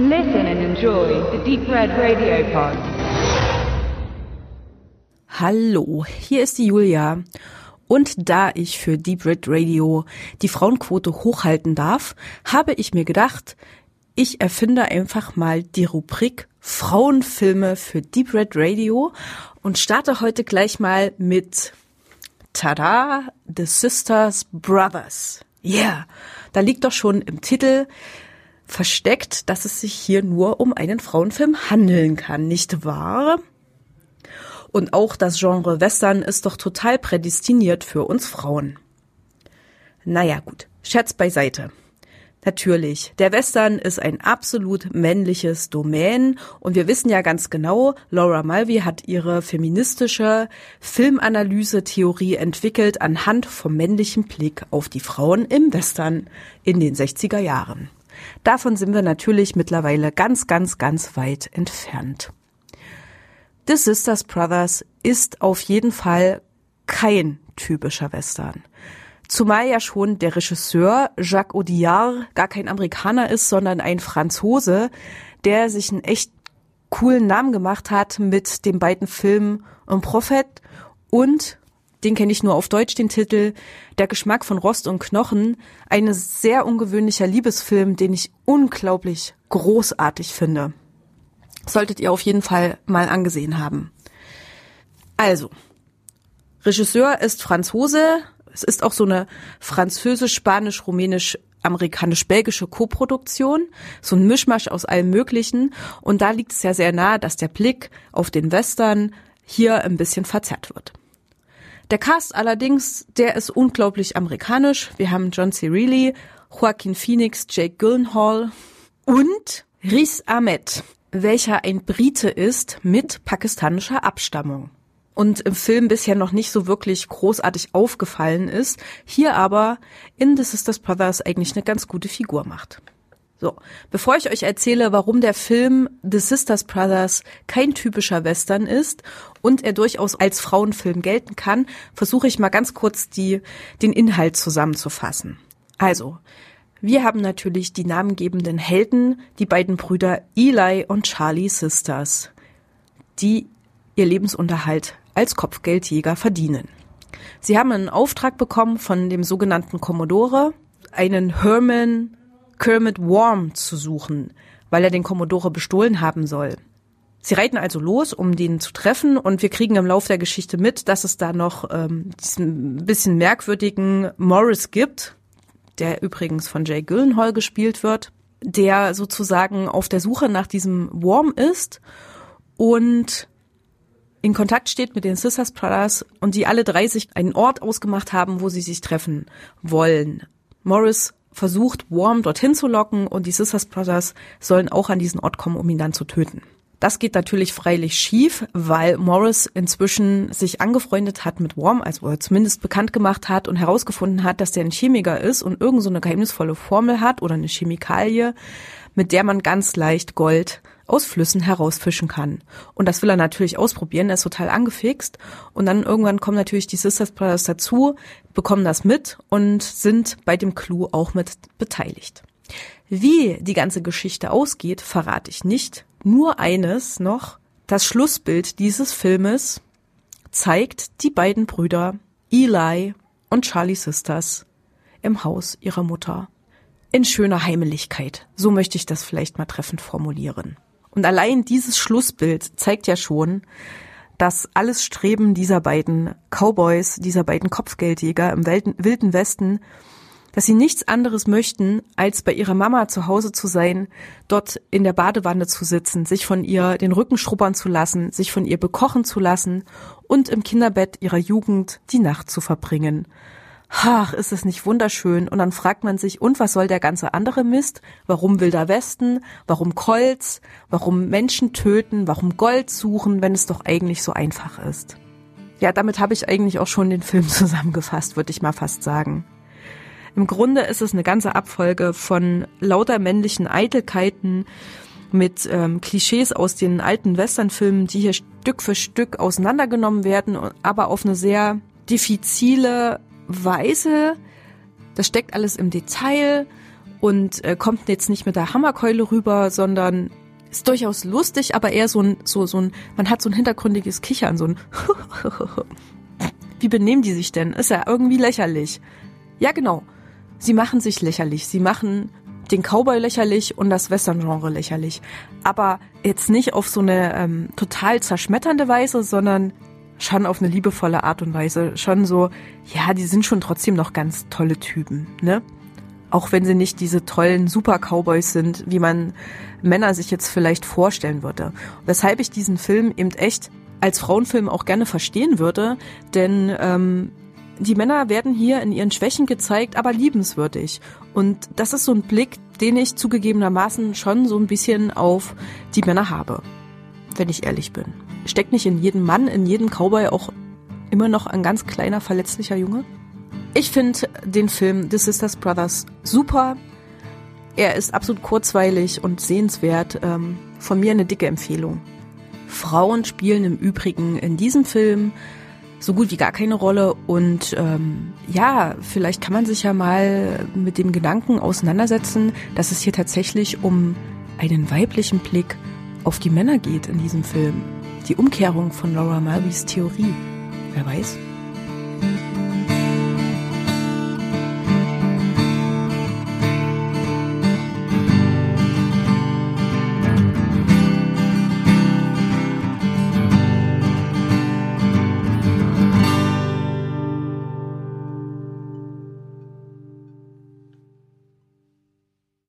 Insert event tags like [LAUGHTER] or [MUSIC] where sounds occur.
Listen and enjoy the Deep Red Radio Pod. Hallo, hier ist die Julia. Und da ich für Deep Red Radio die Frauenquote hochhalten darf, habe ich mir gedacht, ich erfinde einfach mal die Rubrik Frauenfilme für Deep Red Radio und starte heute gleich mal mit Tada, The Sisters Brothers. Yeah, da liegt doch schon im Titel versteckt, dass es sich hier nur um einen Frauenfilm handeln kann, nicht wahr? Und auch das Genre Western ist doch total prädestiniert für uns Frauen. Naja gut, Scherz beiseite. Natürlich, der Western ist ein absolut männliches Domain und wir wissen ja ganz genau, Laura Mulvey hat ihre feministische Filmanalyse-Theorie entwickelt anhand vom männlichen Blick auf die Frauen im Western in den 60er Jahren. Davon sind wir natürlich mittlerweile ganz, ganz, ganz weit entfernt. The Sisters Brothers ist auf jeden Fall kein typischer Western. Zumal ja schon der Regisseur Jacques Audiard gar kein Amerikaner ist, sondern ein Franzose, der sich einen echt coolen Namen gemacht hat mit den beiden Filmen Un Prophet und den kenne ich nur auf Deutsch, den Titel Der Geschmack von Rost und Knochen. Ein sehr ungewöhnlicher Liebesfilm, den ich unglaublich großartig finde. Solltet ihr auf jeden Fall mal angesehen haben. Also, Regisseur ist Franzose. Es ist auch so eine französisch-spanisch-rumänisch amerikanisch-belgische Koproduktion, so ein Mischmasch aus allem Möglichen. Und da liegt es ja sehr nahe, dass der Blick auf den Western hier ein bisschen verzerrt wird. Der Cast allerdings, der ist unglaublich amerikanisch. Wir haben John C. Reilly, Joaquin Phoenix, Jake Gyllenhaal und Riz Ahmed, welcher ein Brite ist mit pakistanischer Abstammung. Und im Film bisher noch nicht so wirklich großartig aufgefallen ist, hier aber in The Sisters Brothers eigentlich eine ganz gute Figur macht. So, bevor ich euch erzähle, warum der Film The Sisters Brothers kein typischer Western ist und er durchaus als Frauenfilm gelten kann, versuche ich mal ganz kurz die, den Inhalt zusammenzufassen. Also, wir haben natürlich die namengebenden Helden, die beiden Brüder Eli und Charlie Sisters, die ihr Lebensunterhalt als Kopfgeldjäger verdienen. Sie haben einen Auftrag bekommen von dem sogenannten Commodore, einen Herman Kermit Worm zu suchen, weil er den Commodore bestohlen haben soll. Sie reiten also los, um den zu treffen, und wir kriegen im Laufe der Geschichte mit, dass es da noch ähm, diesen bisschen merkwürdigen Morris gibt, der übrigens von Jay Gyllenhaal gespielt wird, der sozusagen auf der Suche nach diesem Worm ist und in Kontakt steht mit den Sisters Brothers und die alle drei sich einen Ort ausgemacht haben, wo sie sich treffen wollen. Morris versucht, Worm dorthin zu locken und die Sisters Brothers sollen auch an diesen Ort kommen, um ihn dann zu töten. Das geht natürlich freilich schief, weil Morris inzwischen sich angefreundet hat mit Worm, also zumindest bekannt gemacht hat und herausgefunden hat, dass der ein Chemiker ist und irgend so eine geheimnisvolle Formel hat oder eine Chemikalie, mit der man ganz leicht Gold aus Flüssen herausfischen kann. Und das will er natürlich ausprobieren, er ist total angefixt. Und dann irgendwann kommen natürlich die Sisters Brothers dazu, bekommen das mit und sind bei dem Clou auch mit beteiligt. Wie die ganze Geschichte ausgeht, verrate ich nicht. Nur eines noch. Das Schlussbild dieses Filmes zeigt die beiden Brüder Eli und Charlie Sisters im Haus ihrer Mutter. In schöner Heimeligkeit. So möchte ich das vielleicht mal treffend formulieren. Und allein dieses Schlussbild zeigt ja schon, dass alles Streben dieser beiden Cowboys, dieser beiden Kopfgeldjäger im wilden Westen, dass sie nichts anderes möchten, als bei ihrer Mama zu Hause zu sein, dort in der Badewanne zu sitzen, sich von ihr den Rücken schrubbern zu lassen, sich von ihr bekochen zu lassen und im Kinderbett ihrer Jugend die Nacht zu verbringen ach, ist es nicht wunderschön? Und dann fragt man sich, und was soll der ganze andere Mist? Warum Wilder Westen? Warum Kolz? Warum Menschen töten? Warum Gold suchen, wenn es doch eigentlich so einfach ist? Ja, damit habe ich eigentlich auch schon den Film [LAUGHS] zusammengefasst, würde ich mal fast sagen. Im Grunde ist es eine ganze Abfolge von lauter männlichen Eitelkeiten mit ähm, Klischees aus den alten Westernfilmen, die hier Stück für Stück auseinandergenommen werden, aber auf eine sehr diffizile Weise. Das steckt alles im Detail und äh, kommt jetzt nicht mit der Hammerkeule rüber, sondern ist durchaus lustig, aber eher so ein, so, so ein, man hat so ein hintergründiges Kichern, so ein [LAUGHS] Wie benehmen die sich denn? Ist ja irgendwie lächerlich. Ja, genau. Sie machen sich lächerlich. Sie machen den Cowboy lächerlich und das Western-Genre lächerlich. Aber jetzt nicht auf so eine ähm, total zerschmetternde Weise, sondern schon auf eine liebevolle Art und Weise. Schon so, ja, die sind schon trotzdem noch ganz tolle Typen, ne? Auch wenn sie nicht diese tollen Super-Cowboys sind, wie man Männer sich jetzt vielleicht vorstellen würde. Weshalb ich diesen Film eben echt als Frauenfilm auch gerne verstehen würde, denn ähm, die Männer werden hier in ihren Schwächen gezeigt, aber liebenswürdig. Und das ist so ein Blick, den ich zugegebenermaßen schon so ein bisschen auf die Männer habe, wenn ich ehrlich bin. Steckt nicht in jedem Mann, in jedem Cowboy auch immer noch ein ganz kleiner, verletzlicher Junge? Ich finde den Film The Sisters Brothers super. Er ist absolut kurzweilig und sehenswert. Ähm, von mir eine dicke Empfehlung. Frauen spielen im Übrigen in diesem Film so gut wie gar keine Rolle. Und ähm, ja, vielleicht kann man sich ja mal mit dem Gedanken auseinandersetzen, dass es hier tatsächlich um einen weiblichen Blick auf die Männer geht in diesem Film. Die Umkehrung von Laura Mulvey's Theorie. Wer weiß?